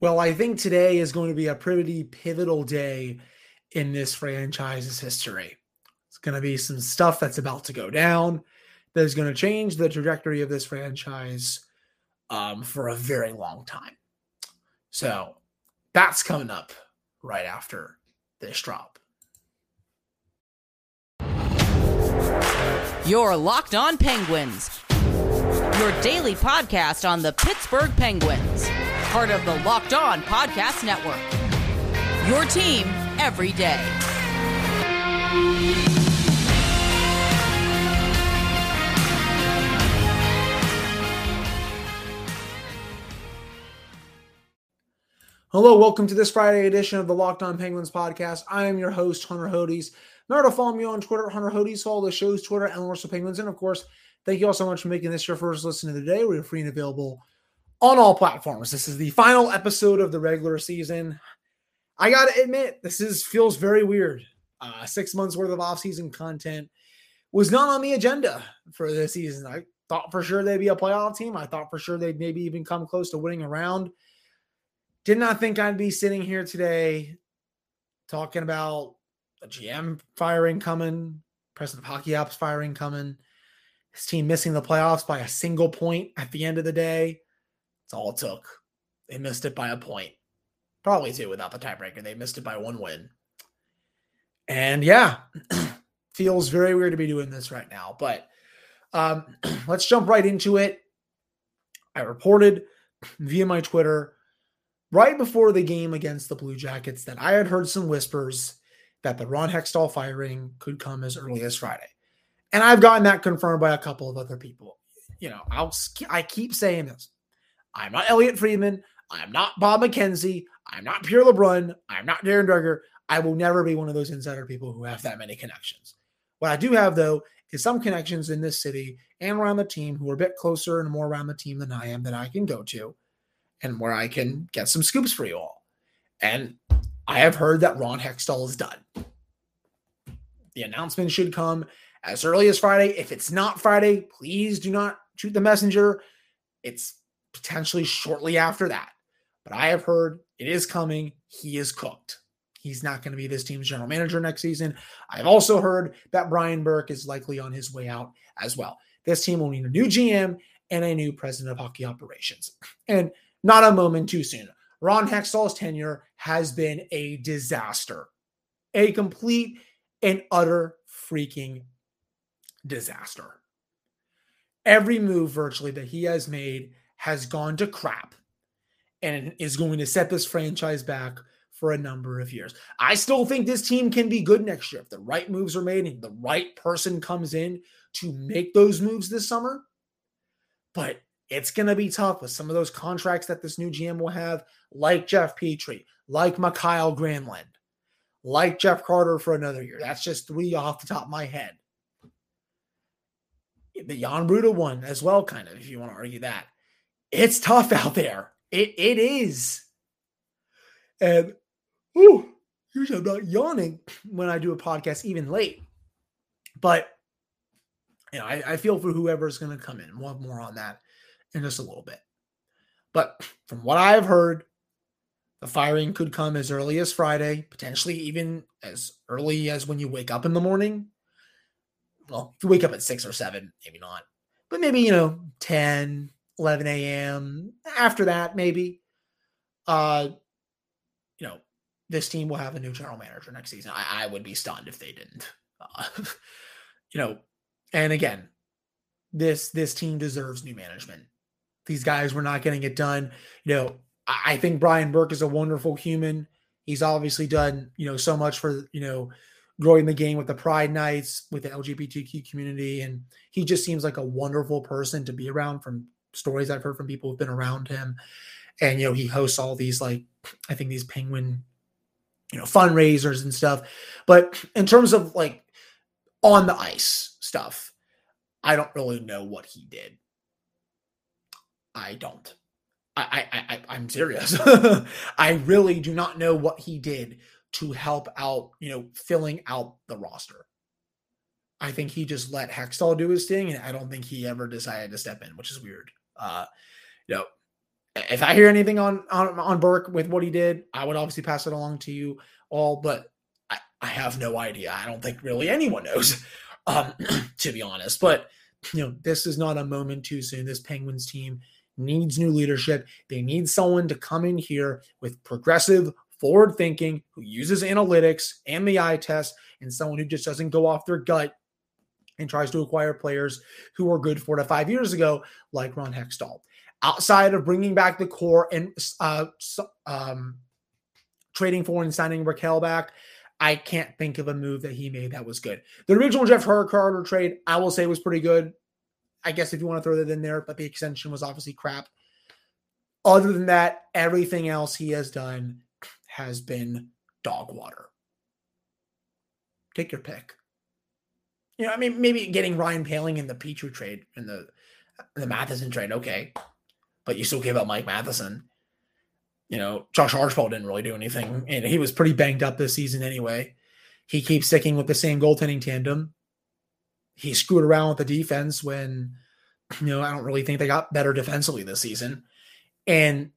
Well, I think today is going to be a pretty pivotal day in this franchise's history. It's going to be some stuff that's about to go down that is going to change the trajectory of this franchise um, for a very long time. So that's coming up right after this drop. Your Locked On Penguins, your daily podcast on the Pittsburgh Penguins part of the Locked On Podcast Network. Your team every day. Hello, welcome to this Friday edition of the Locked On Penguins podcast. I am your host, Hunter Hodes. Remember to follow me on Twitter, Hunter Hodes. Follow the show's Twitter, and Warsaw Penguins. And of course, thank you all so much for making this your first listen of the day. We're free and available on all platforms. This is the final episode of the regular season. I got to admit, this is feels very weird. Uh, six months worth of offseason content was not on the agenda for this season. I thought for sure they'd be a playoff team. I thought for sure they'd maybe even come close to winning a round. Did not think I'd be sitting here today talking about a GM firing coming, president of hockey ops firing coming, his team missing the playoffs by a single point at the end of the day. That's all it took. They missed it by a point. Probably two without the tiebreaker. They missed it by one win. And yeah, feels very weird to be doing this right now. But um, let's jump right into it. I reported via my Twitter right before the game against the Blue Jackets that I had heard some whispers that the Ron Hextall firing could come as early as Friday. And I've gotten that confirmed by a couple of other people. You know, I'll I keep saying this. I'm not Elliotte Friedman. I'm not Bob McKenzie. I'm not Pierre LeBrun. I'm not Darren Dreger. I will never be one of those insider people who have that many connections. What I do have, though, is some connections in this city and around the team who are a bit closer and more around the team than I am that I can go to and where I can get some scoops for you all. And I have heard that Ron Hextall is done. The announcement should come as early as Friday. If it's not Friday, please do not shoot the messenger. It's potentially shortly after that. But I have heard it is coming. He is cooked. He's not going to be this team's general manager next season. I've also heard that Brian Burke is likely on his way out as well. This team will need a new GM and a new president of hockey operations. And not a moment too soon. Ron Hextall's tenure has been a disaster, a complete and utter freaking disaster. Every move virtually that he has made has gone to crap and is going to set this franchise back for a number of years. I still think this team can be good next year if the right moves are made and the right person comes in to make those moves this summer. But it's going to be tough with some of those contracts that this new GM will have, like Jeff Petry, like Mikael Granlund, like Jeff Carter for another year. That's just three off the top of my head. The Jan Rutta one as well, kind of, if you want to argue that it's tough out there. It it is. And ooh, usually I'm not yawning when I do a podcast, even late. But you know, I, I feel for whoever's going to come in. We'll have more on that in just a little bit. But from what I've heard, the firing could come as early as Friday, potentially even as early as when you wake up in the morning. Well, if you wake up at six or seven, maybe not, but maybe, you know, 10, 11 a.m. After that, maybe, uh, you know, this team will have a new general manager next season. I, I would be stunned if they didn't. Uh, you know, and again, this this team deserves new management. These guys were not getting it done. You know, I, I think Brian Burke is a wonderful human. He's obviously done you know so much for you know growing the game with the Pride Nights with the LGBTQ community, and he just seems like a wonderful person to be around from stories I've heard from people who've been around him. And you know, he hosts all these like I think these penguin, you know, fundraisers and stuff. But in terms of like on the ice stuff, I don't really know what he did. I don't. I, I, I I'm serious. I really do not know what he did to help out, you know, filling out the roster. I think he just let Hextall do his thing, and I don't think he ever decided to step in, which is weird. Uh, you know, if I hear anything on, on on Burke with what he did, I would obviously pass it along to you all. But I, I have no idea. I don't think really anyone knows, um, to be honest. But you know, this is not a moment too soon. This Penguins team needs new leadership. They need someone to come in here with progressive, forward thinking, who uses analytics and the eye test, and someone who just doesn't go off their gut and tries to acquire players who were good four to five years ago, like Ron Hextall. Outside of bringing back the core and uh, um, trading for and signing Rakell back, I can't think of a move that he made that was good. The original Jeff Carter trade, I will say, was pretty good. I guess if you want to throw that in there, but the extension was obviously crap. Other than that, everything else he has done has been dog water. Take your pick. You know, I mean, maybe getting Ryan Poehling in the Petry trade in the the Matheson trade, okay, but you still gave up Mike Matheson. You know, Josh Archibald didn't really do anything, and he was pretty banged up this season anyway. He keeps sticking with the same goaltending tandem he screwed around with the defense when you know I don't really think they got better defensively this season, and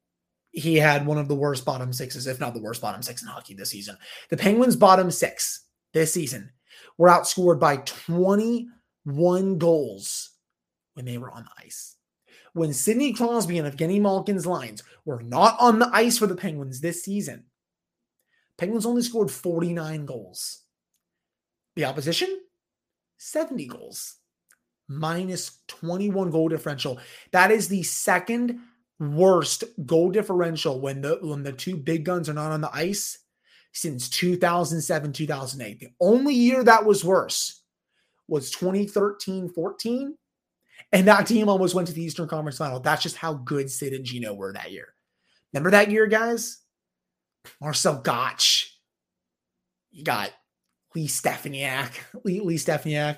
he had one of the worst bottom sixes, if not the worst bottom six in hockey this season. The Penguins' bottom six this season were outscored by 21 goals when they were on the ice. When Sidney Crosby and Evgeny Malkin's lines were not on the ice for the Penguins this season, Penguins only scored 49 goals. The opposition 70 goals, minus 21 goal differential. That is the second worst goal differential when the when the two big guns are not on the ice since 2007 2008 the only year that was worse was 2013 14 and that team almost went to the eastern conference final. That's just how good sid and gino were that year. Remember that year guys? Marcel Goc. you got Lee Stempniak, Lee, Lee Stempniak,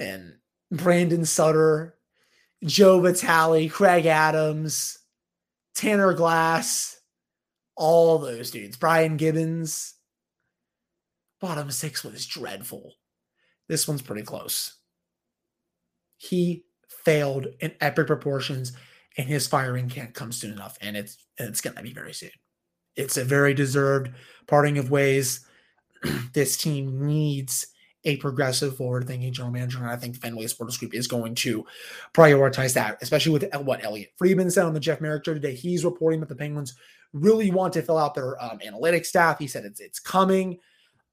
and Brandon Sutter, Joe Vitale, Craig Adams, Tanner Glass, all those dudes, Brian Gibbons. Bottom six was dreadful. This one's pretty close. He failed in epic proportions, and his firing can't come soon enough, and it's and it's gonna be very soon. It's a very deserved parting of ways. this team needs a progressive forward thinking general manager. And I think Fenway Sports Group is going to prioritize that, especially with what Elliotte Friedman said on the Jeff Marek show today. He's reporting that the Penguins really want to fill out their um, analytics staff. He said it's it's coming.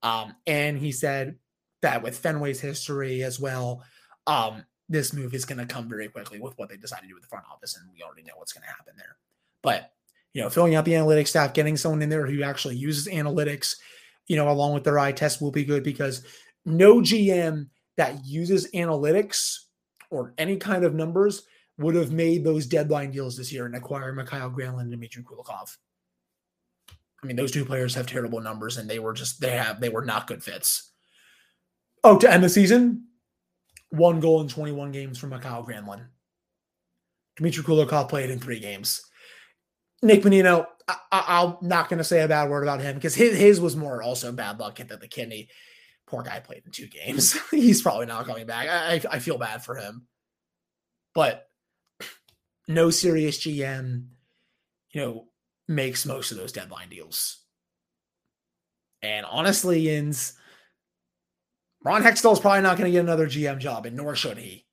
Um, and he said that with Fenway's history as well, um, this move is going to come very quickly with what they decide to do with the front office. And we already know what's going to happen there. But, you know, filling out the analytics staff, getting someone in there who actually uses analytics you know, along with their eye test will be good because no GM that uses analytics or any kind of numbers would have made those deadline deals this year and acquired Mikael Granlund and Dmitry Kulikov. I mean, those two players have terrible numbers and they were just they have they were not good fits. Oh, to end the season, one goal in 21 games from Mikael Granlund. Dmitry Kulikov played in three games. Nick Bonino, I, am not going to say a bad word about him because his, his was more also bad luck at the kidney. Poor guy played in two games. He's probably not coming back. I, I feel bad for him. But no serious GM, you know, makes most of those deadline deals. And honestly, Ins, Ron Hextall is probably not going to get another GM job, and nor should he.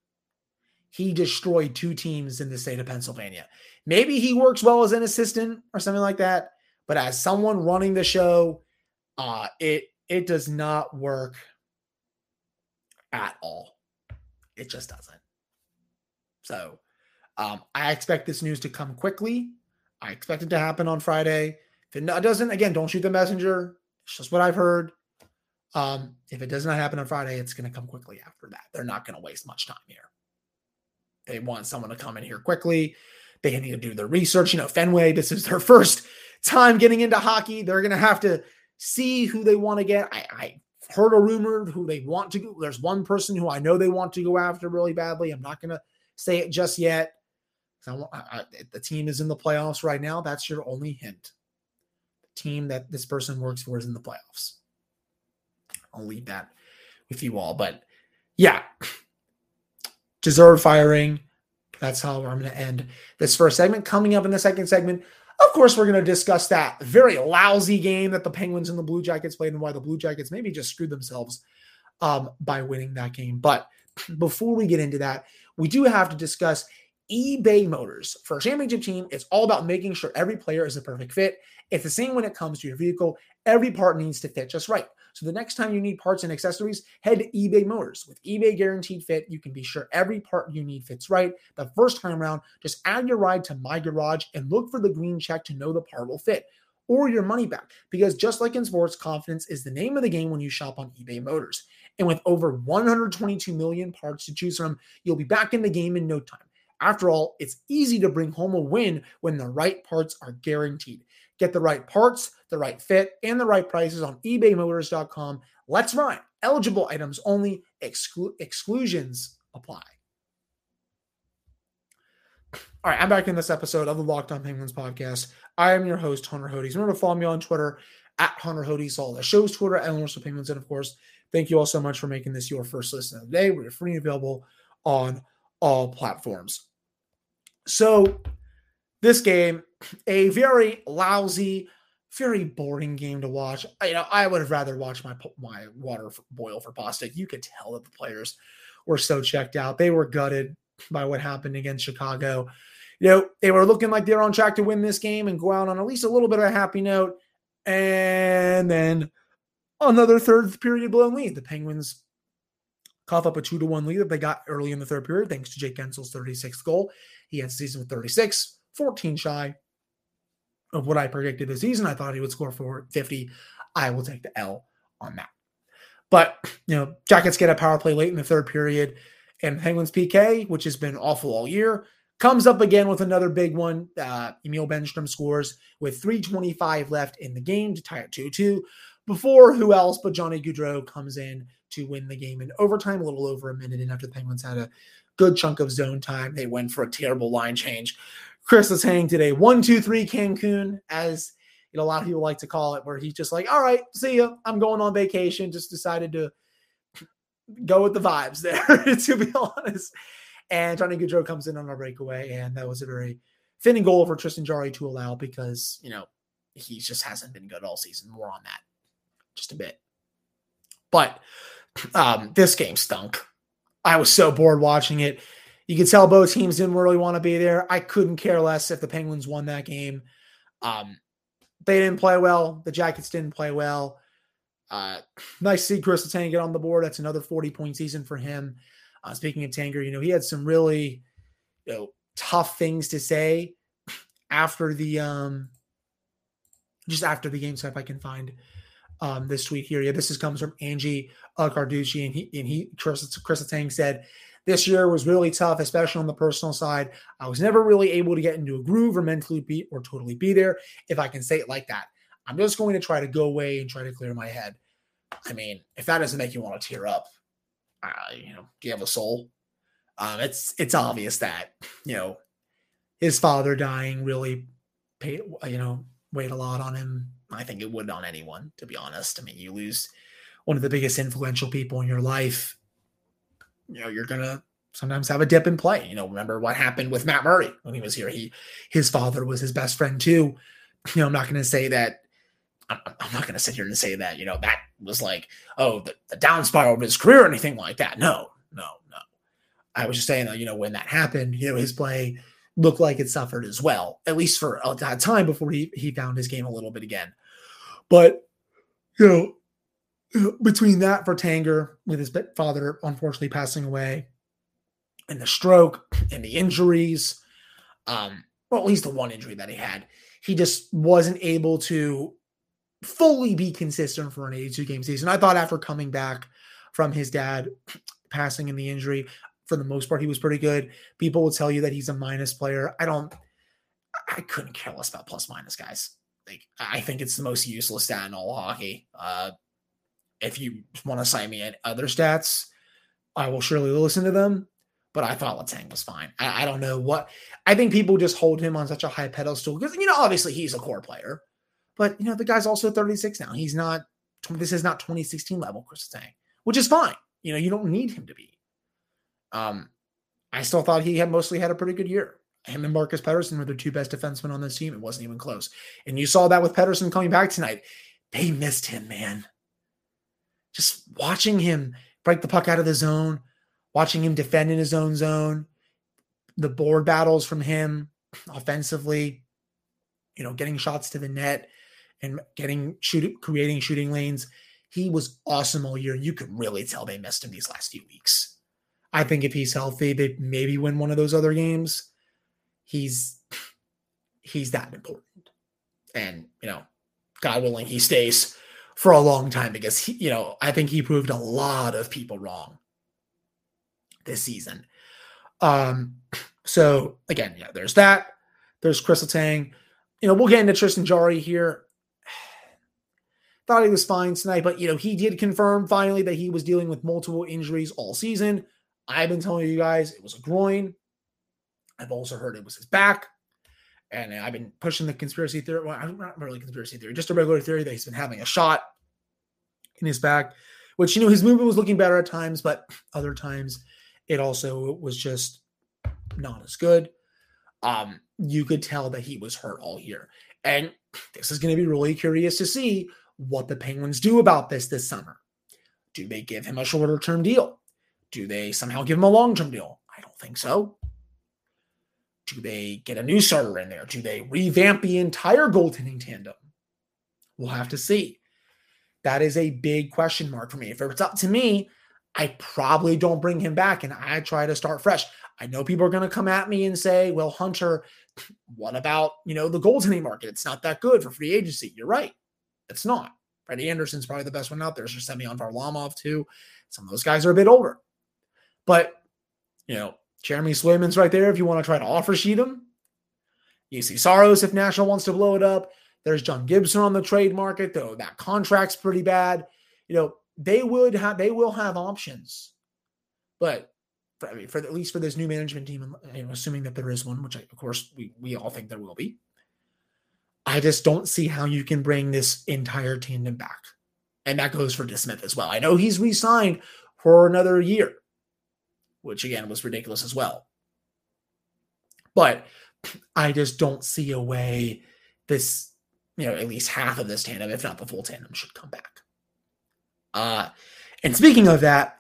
He destroyed two teams in the state of Pennsylvania. Maybe he works well as an assistant or something like that, but as someone running the show, uh, it it does not work at all. It just doesn't. So um, I expect this news to come quickly. I expect it to happen on Friday. If it doesn't, again, don't shoot the messenger. It's just what I've heard. Um, if it does not happen on Friday, it's going to come quickly after that. They're not going to waste much time here. They want someone to come in here quickly. They need to do their research. You know, Fenway, this is their first time getting into hockey. They're going to have to see who they want to get. I, I heard a rumor who they want to go. There's one person who I know they want to go after really badly. I'm not going to say it just yet. I, I, the team is in the playoffs right now. That's your only hint. The team that this person works for is in the playoffs. I'll leave that with you all. But yeah, deserve firing That's how I'm going to end this first segment. Coming up in the second segment, of course, we're going to discuss that very lousy game that the Penguins and the Blue Jackets played and why the Blue Jackets maybe just screwed themselves um, by winning that game. But before we get into that, we do have to discuss eBay Motors. For a championship team, it's all about making sure every player is a perfect fit. It's the same when it comes to your vehicle. Every part needs to fit just right. So the next time you need parts and accessories, head to eBay Motors. With eBay Guaranteed Fit, you can be sure every part you need fits right. The first time around, just add your ride to My Garage and look for the green check to know the part will fit or your money back. Because just like in sports, confidence is the name of the game when you shop on eBay Motors. And with over 122 million parts to choose from, you'll be back in the game in no time. After all, it's easy to bring home a win when the right parts are guaranteed. Get the right parts, the right fit, and the right prices on ebaymotors.com. Let's ride. Eligible items only, exclu- exclusions apply. All right, I'm back in this episode of the Locked On Penguins podcast. I am your host, Hunter Hodes. Remember to follow me on Twitter at Hunter Hodes, all the show's Twitter, and Universal Penguins. And of course, thank you all so much for making this your first listen of the day. We're free and available on all platforms. So, this game, a very lousy, very boring game to watch. You know, I would have rather watched my my water boil for Bostic. You could tell that the players were so checked out. They were gutted by what happened against Chicago. You know, they were looking like they were on track to win this game and go out on at least a little bit of a happy note. And then another third period blown lead. The Penguins cough up a two to one lead that they got early in the third period, thanks to Jake Guentzel's 36th goal. He had season with 36, 14 shy of what I predicted this season. I thought he would score for 50. I will take the L on that. But, you know, Jackets get a power play late in the third period, and Penguins PK, which has been awful all year, comes up again with another big one. Uh, Emil Bemstrom scores with 325 left in the game to tie it 2 2 before who else but Johnny Gaudreau comes in to win the game in overtime, a little over a minute. And after the Penguins had a good chunk of zone time, they went for a terrible line change. Chris is saying today, one, two, three Cancun, as you know, a lot of people like to call it, where he's just like, all right, see ya. I'm going on vacation. Just decided to go with the vibes there, to be honest. And Johnny Gaudreau comes in on a breakaway, and that was a very fitting goal for Tristan Jarry to allow because, you know, he just hasn't been good all season. More on that just a bit. But um, this game stunk. I was so bored watching it. You could tell both teams didn't really want to be there. I couldn't care less if the Penguins won that game. Um, they didn't play well. The Jackets didn't play well. Uh, nice to see Kris Letang get on the board. That's another 40 point season for him. Uh, speaking of Tanger, you know, he had some really you know, tough things to say after the um just after the game. So if I can find um, this tweet here. Yeah, this is, comes from Angie uh, Carducci, and he and he Chris Chris Tang said this year was really tough, especially on the personal side. I was never really able to get into a groove or mentally be or totally be there, if I can say it like that. I'm just going to try to go away and try to clear my head. I mean, if that doesn't make you want to tear up, uh, you know, do you have a soul? Um, it's it's obvious that you know his father dying really paid you know weighed a lot on him I think it would on anyone, to be honest. I mean, you lose one of the biggest influential people in your life, you know, you're gonna sometimes have a dip in play. You know, remember what happened with Matt Murray when he was here. He his father was his best friend too. You know, I'm not gonna say that I'm, not gonna sit here and say that, you know, that was like, oh, the, the down spiral of his career or anything like that. No, no, no. I was just saying that, you know, when that happened, you know, his play looked like it suffered as well, at least for uh, a time before he, he found his game a little bit again. But you know, between that for Tanger with his father unfortunately passing away, and the stroke and the injuries, um, well, at least the one injury that he had, he just wasn't able to fully be consistent for an 82 game season. I thought after coming back from his dad passing in the injury, for the most part, he was pretty good. People will tell you that he's a minus player. I don't, I couldn't care less about plus minus guys. Like I think it's the most useless stat in all hockey. Uh, if you want to cite me at other stats, I will surely listen to them. But I thought Letang was fine. I, I, don't know what. I think people just hold him on such a high pedestal because you know obviously he's a core player, but you know the guy's also 36 now. He's not. This is not 2016 level Kris Letang, which is fine. You know you don't need him to be. Um, I still thought he had mostly had a pretty good year. Him and Marcus Pettersson were the two best defensemen on this team. It wasn't even close. And you saw that with Pettersson coming back tonight. They missed him, man. Just watching him break the puck out of the zone, watching him defend in his own zone, the board battles from him offensively, you know, getting shots to the net and getting shooting, creating shooting lanes. He was awesome all year. You could really tell they missed him these last few weeks. I think if he's healthy, they maybe win one of those other games. He's he's that important. And, you know, God willing, he stays for a long time because he, you know, I think he proved a lot of people wrong this season. Um, so again, yeah, there's that. There's Kris Tang. You know, we'll get into Tristan Jarry here. Thought he was fine tonight, but you know, he did confirm finally that he was dealing with multiple injuries all season. I've been telling you guys it was a groin. I've also heard it was his back. And I've been pushing the conspiracy theory. Well, not really conspiracy theory, just a regular theory that he's been having a shot in his back, which, you know, his movement was looking better at times, but other times it also was just not as good. Um, you could tell that he was hurt all year. And this is going to be really curious to see what the Penguins do about this this summer. Do they give him a shorter term deal? Do they somehow give him a long term deal? I don't think so. Do they get a new starter in there? Do they revamp the entire goaltending tandem? We'll have to see. That is a big question mark for me. If it's up to me, I probably don't bring him back and I try to start fresh. I know people are going to come at me and say, well, Hunter, what about, you know, the goaltending market? It's not that good for free agency. You're right. It's not. Freddie Andersen's probably the best one out there. There's Semyon Varlamov too. Some of those guys are a bit older. But, you know, Jeremy Swayman's right there if you want to try to offer sheet him. Juuse Saros if Nashville wants to blow it up. There's John Gibson on the trade market, though that contract's pretty bad. You know, they would have they will have options. But for, I mean, for at least for this new management team, I'm assuming that there is one, which I, of course we we all think there will be. I just don't see how you can bring this entire tandem back. And that goes for DeSmith as well. I know he's re-signed for another year which again was ridiculous as well. But I just don't see a way this, you know, at least half of this tandem, if not the full tandem, should come back. Uh, and speaking of that,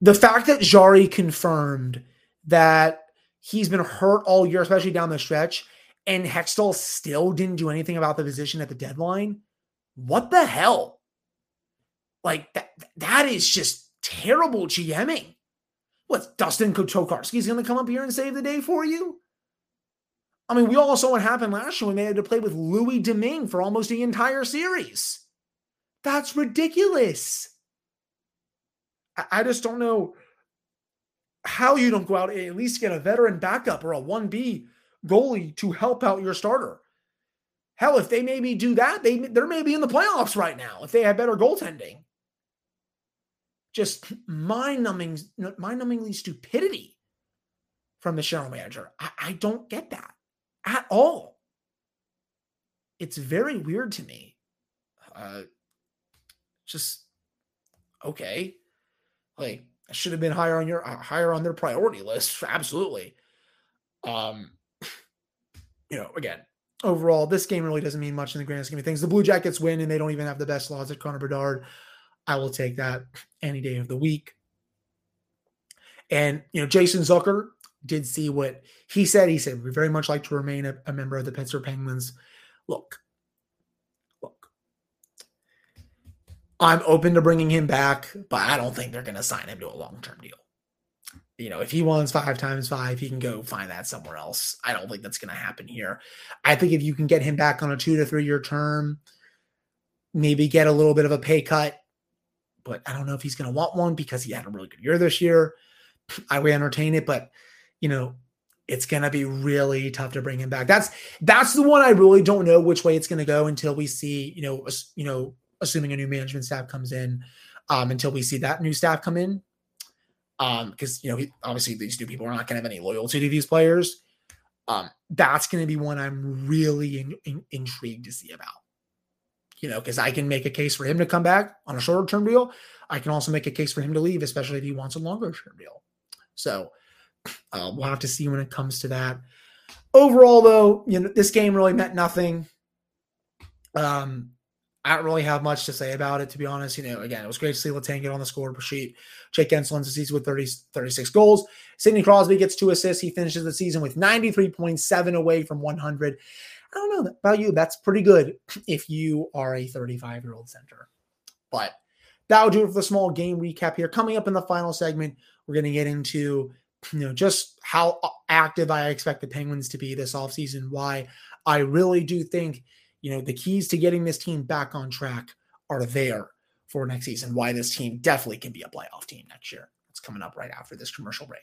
the fact that Jarry confirmed that he's been hurt all year, especially down the stretch, and Hextall still didn't do anything about the position at the deadline. What the hell? Like that that is just terrible GMing. What, Dustin Tokarski's going to come up here and save the day for you? I mean, we all saw what happened last year when they had to play with Louis Domingue for almost the entire series. That's ridiculous. I just don't know how you don't go out and at least get a veteran backup or a 1B goalie to help out your starter. Hell, if they maybe do that, they they're maybe in the playoffs right now if they have better goaltending just mind-numbing, mind-numbingly stupidity from the general manager. I, I don't get that at all. It's very weird to me. Uh, just okay, like I should have been higher on your uh, higher on their priority list. Absolutely. Um, you know, again, overall, this game really doesn't mean much in the grand scheme of things. The Blue Jackets win, and they don't even have the best slots at Connor Bedard. I will take that any day of the week. And, you know, Jason Zucker did see what he said. He said, We very much like to remain a, a member of the Pittsburgh Penguins. Look, look, I'm open to bringing him back, but I don't think they're going to sign him to a long term deal. You know, if he wants five times five, he can go find that somewhere else. I don't think that's going to happen here. I think if you can get him back on a two to three year term, maybe get a little bit of a pay cut, but I don't know if he's going to want one because he had a really good year this year. I would entertain it, but you know, it's going to be really tough to bring him back. That's that's the one I really don't know which way it's going to go until we see, you know, you know, assuming a new management staff comes in, um, until we see that new staff come in, um, because you know, he, obviously these new people are not going to have any loyalty to these players. Um, that's going to be one I'm really in, in, intrigued to see about you know, because I can make a case for him to come back on a shorter term deal. I can also make a case for him to leave, especially if he wants a longer term deal. So Uh, we'll have to see when it comes to that. Overall, though, you know, this game really meant nothing. Um, I don't really have much to say about it, to be honest. You know, again, it was great to see Letang get on the score sheet. Jake the season with 30, 36 goals. Sidney Crosby gets two assists. He finishes the season with 93.7 away from 100. I don't know about you. That's pretty good if you are a 35 year old center. But that will do it for the small game recap here. Coming up in the final segment, we're going to get into you know just how active I expect the Penguins to be this offseason, why I really do think you know, the keys to getting this team back on track are there for next season. Why this team definitely can be a playoff team next year. It's coming up right after this commercial break.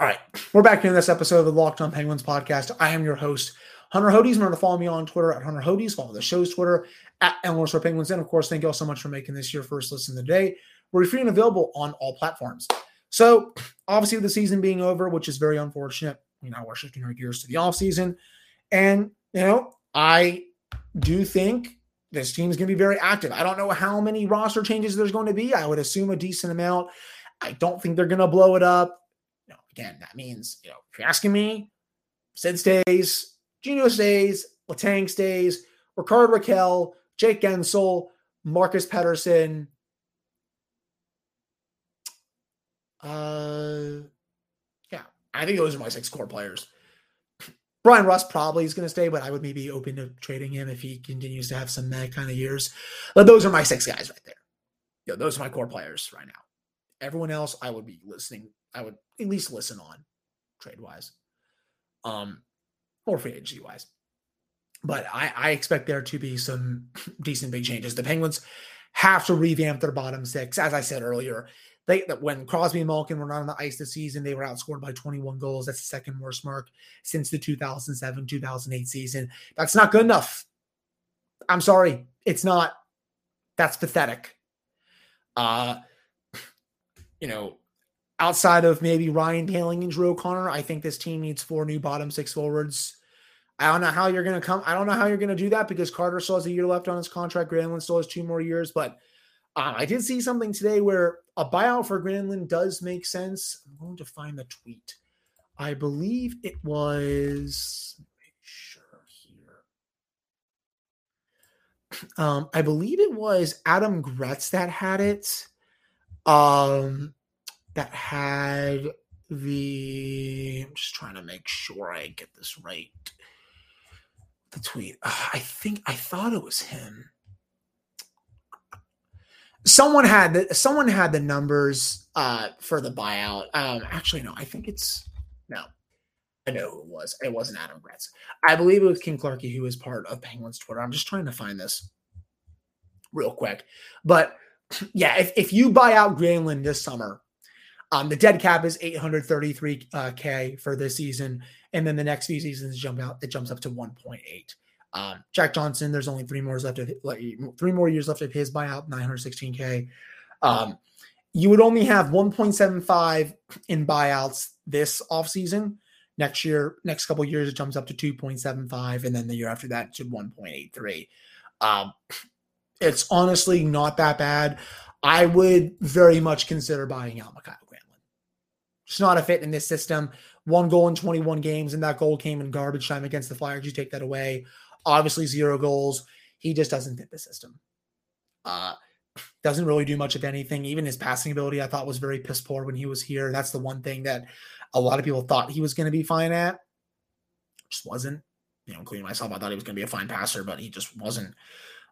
All right, we're back in this episode of the Locked On Penguins podcast. I am your host, Hunter Hodes. Remember to follow me on Twitter at Hunter Hodes. Follow the show's Twitter at Elmore Penguins. And of course, thank you all so much for making this your first listen of the day. We're free and available on all platforms. So, obviously, with the season being over, which is very unfortunate, you know, we're shifting our gears to the off season. And, you know, I do think this team is going to be very active. I don't know how many roster changes there's going to be. I would assume a decent amount. I don't think they're going to blow it up. Again, that means, you know, if you're asking me, Sid stays, Gino stays, Letang stays, Rickard Rakell, Jake Guentzel, Marcus Pettersson. Uh, yeah, I think those are my six core players. Bryan Rust probably is going to stay, but I would maybe open to trading him if he continues to have some mad kind of years. But those are my six guys right there. You know, those are my core players right now. Everyone else, I would be listening. I would at least listen on trade wise, um, or free agency wise. But I, I expect there to be some decent big changes. The Penguins have to revamp their bottom six. As I said earlier, they that when Crosby and Malkin were not on the ice this season, they were outscored by 21 goals. That's the second worst mark since the 2007 2008 season. That's not good enough. I'm sorry, it's not. That's pathetic. Uh, you know, outside of maybe Ryan Poehling and Drew O'Connor, I think this team needs four new bottom six forwards. I don't know how you're going to come. I don't know how you're going to do that because Carter still has a year left on his contract. Granlund still has two more years, but uh, I did see something today where a buyout for Granlund does make sense. I'm going to find the tweet. I believe it was. Make sure here. Um, I believe it was Adam Gretz that had it. Um, that had the. I'm just trying to make sure I get this right. The tweet. I think I thought it was him someone had the someone had the numbers uh for the buyout. Um actually no, I think it's no. I know who it was. It wasn't Adam Gretz. I believe it was King Clarky who was part of Penguins Twitter. I'm just trying to find this real quick. But yeah, if, if you buy out Granlund this summer, um, the dead cap is 833k uh, for this season, and then the next few seasons jump out. It jumps up to 1.8. Um, Jack Johnson, there's only three more left of like three more years left of his buyout, 916k. Um, you would only have 1.75 in buyouts this offseason. Next year, next couple years, it jumps up to 2.75, and then the year after that to 1.83. Um, it's honestly not that bad. I would very much consider buying out Granlund. Just not a fit in this system. One goal in 21 games, and that goal came in garbage time against the Flyers. You take that away. Obviously, zero goals. He just doesn't fit the system. Uh, doesn't really do much of anything. Even his passing ability, I thought was very piss poor when he was here. That's the one thing that a lot of people thought he was going to be fine at. Just wasn't. You know, including myself, I thought he was going to be a fine passer, but he just wasn't.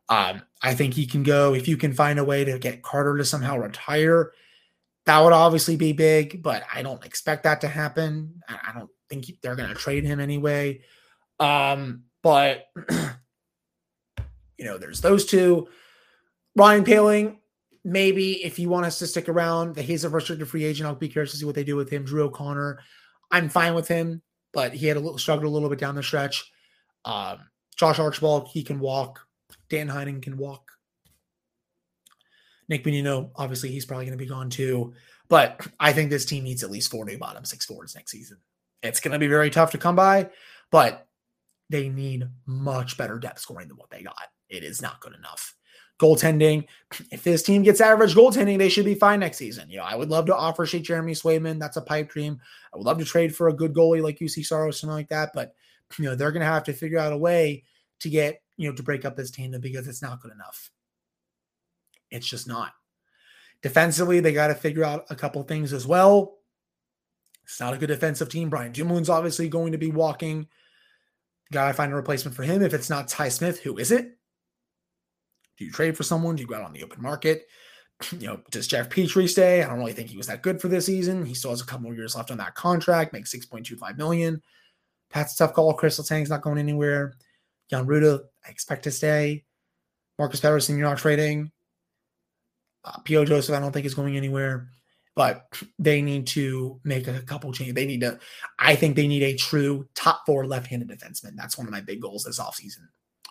Um, I think he can go if you can find a way to get Carter to somehow retire. That would obviously be big, but I don't expect that to happen. I, don't think they're going to trade him anyway. Um, but you know, there's those two. Ryan Poehling, maybe if you want us to stick around, he's a restricted free agent. I'll be curious to see what they do with him. Drew O'Connor, I'm fine with him, but he had a little struggled a little bit down the stretch. Um, Josh Archibald, he can walk. Dan Heinen can walk. Nick Bonino, obviously, he's probably going to be gone too. But I think this team needs at least four new bottom six forwards next season. It's going to be very tough to come by, but they need much better depth scoring than what they got. It is not good enough. goaltending. If this team gets average goaltending, they should be fine next season. You know, I would love to offer sheet Jeremy Swayman. That's a pipe dream. I would love to trade for a good goalie like Juuse Saros, something like that. But you know, they're gonna have to figure out a way to get, you know, to break up this tandem because it's not good enough. It's just not. Defensively, they got to figure out a couple things as well. It's not a good defensive team. Brian Dumoulin's obviously going to be walking. Got to find a replacement for him. If it's not Ty Smith, who is it? Do you trade for someone? Do you go out on the open market? You know, does Jeff Petry stay? I don't really think he was that good for this season. He still has a couple more years left on that contract, makes 6.25 million. Pat's tough call. Kris Letang's not going anywhere. Jan Rutta, I expect to stay. Marcus Pettersson, you're not trading. Uh, P.O. Joseph, I don't think is going anywhere, but they need to make a couple changes. They need to, I think they need a true top four left handed defenseman. That's one of my big goals this offseason.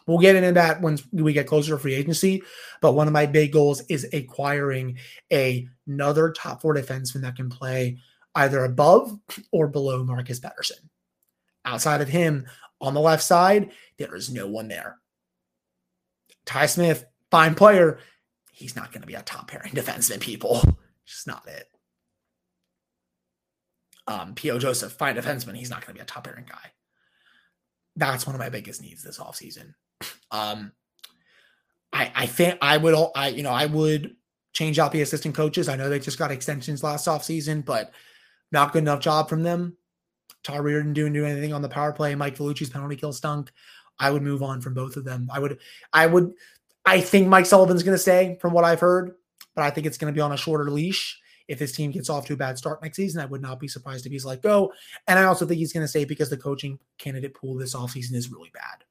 We'll get into that once we get closer to free agency. But one of my big goals is acquiring a, another top four defenseman that can play either above or below Marcus Pettersson. Outside of him on the left side, there is no one there. Ty Smith, fine player. He's not going to be a top pairing defenseman, people. Just not it. Um, P.O. Joseph, fine defenseman. He's not going to be a top pairing guy. That's one of my biggest needs this offseason. Um, I I think I would all, I you know I would change out the assistant coaches. I know they just got extensions last offseason, but not good enough job from them. Todd Reirden didn't do anything on the power play. Mike Vellucci's penalty kill stunk. I would move on from both of them. I would I would I think Mike Sullivan's going to stay from what I've heard, but I think it's going to be on a shorter leash. If his team gets off to a bad start next season, I would not be surprised if he's let go. And I also think he's going to stay because the coaching candidate pool this offseason is really bad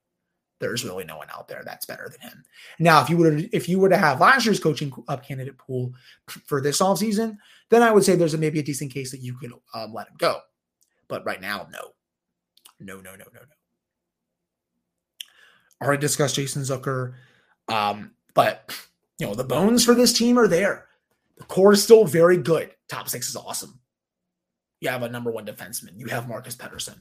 there's really no one out there that's better than him. Now, if you would if you were to have last year's coaching up candidate pool for this offseason, then I would say there's a, maybe a decent case that you could um, let him go. But right now, no. No, no, no, no, no. Already discussed Jason Zucker. Um, but you know, the bones for this team are there. The core is still very good. Top six is awesome. You have a number one defenseman. You have Marcus Pettersson.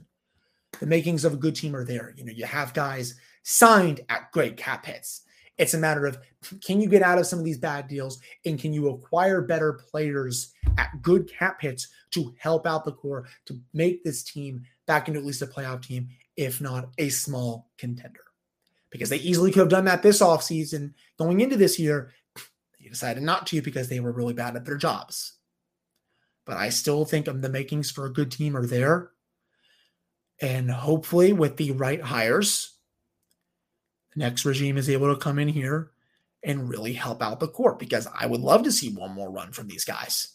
The makings of a good team are there. You know, you have guys signed at great cap hits. It's a matter of can you get out of some of these bad deals and can you acquire better players at good cap hits to help out the core to make this team back into at least a playoff team, if not a small contender? Because they easily could have done that this offseason going into this year. They decided not to because they were really bad at their jobs. But I still think the makings for a good team are there. And hopefully, with the right hires, the next regime is able to come in here and really help out the court because I would love to see one more run from these guys.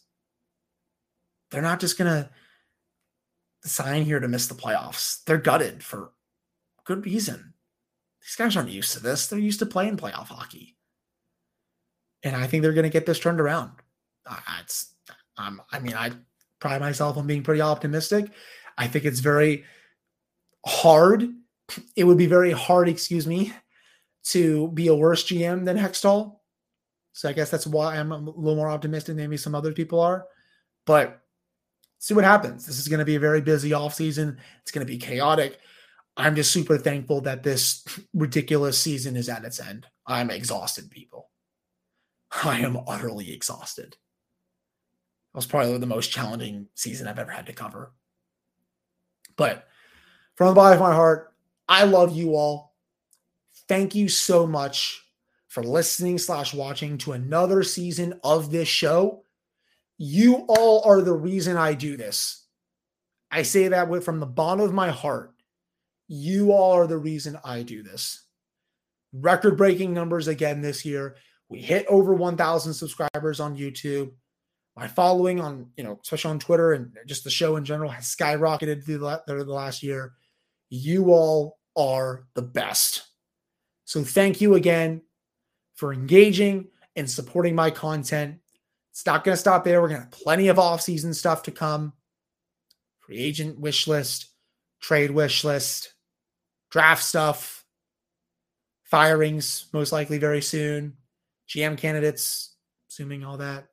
They're not just going to sign here to miss the playoffs. They're gutted for good reason. These guys aren't used to this. They're used to playing playoff hockey. And I think they're going to get this turned around. It's, um, I mean, I pride myself on being pretty optimistic. I think it's very hard. It would be very hard, excuse me, to be a worse GM than Hextall. So I guess that's why I'm a little more optimistic than maybe some other people are. But see what happens. This is going to be a very busy offseason. It's going to be chaotic. I'm just super thankful that this ridiculous season is at its end. I'm exhausted, people. I am utterly exhausted. It was probably the most challenging season I've ever had to cover. But from the bottom of my heart, I love you all thank you so much for listening slash watching to another season of this show. You all are the reason I do this. I say that with from the bottom of my heart. You all are the reason I do this. Record breaking numbers again this year. We hit over 1,000 subscribers on YouTube. My following on, you know, especially on Twitter and just the show in general has skyrocketed through the, through the last year. You all are the best. So thank you again for engaging and supporting my content. It's not going to stop there. We're going to have plenty of off-season stuff to come. Free agent wish list, trade wish list, draft stuff, firings most likely very soon, GM candidates, assuming all that.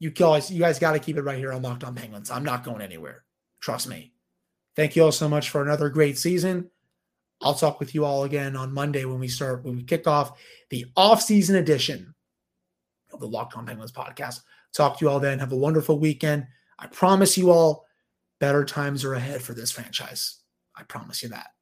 You guys, you guys got to keep it right here on Locked On Penguins. I'm not going anywhere. Trust me. Thank you all so much for another great season. I'll talk with you all again on Monday when we start, when we kick off the off-season edition of the Locked On Penguins podcast. Talk to you all then. Have a wonderful weekend. I promise you all better times are ahead for this franchise. I promise you that.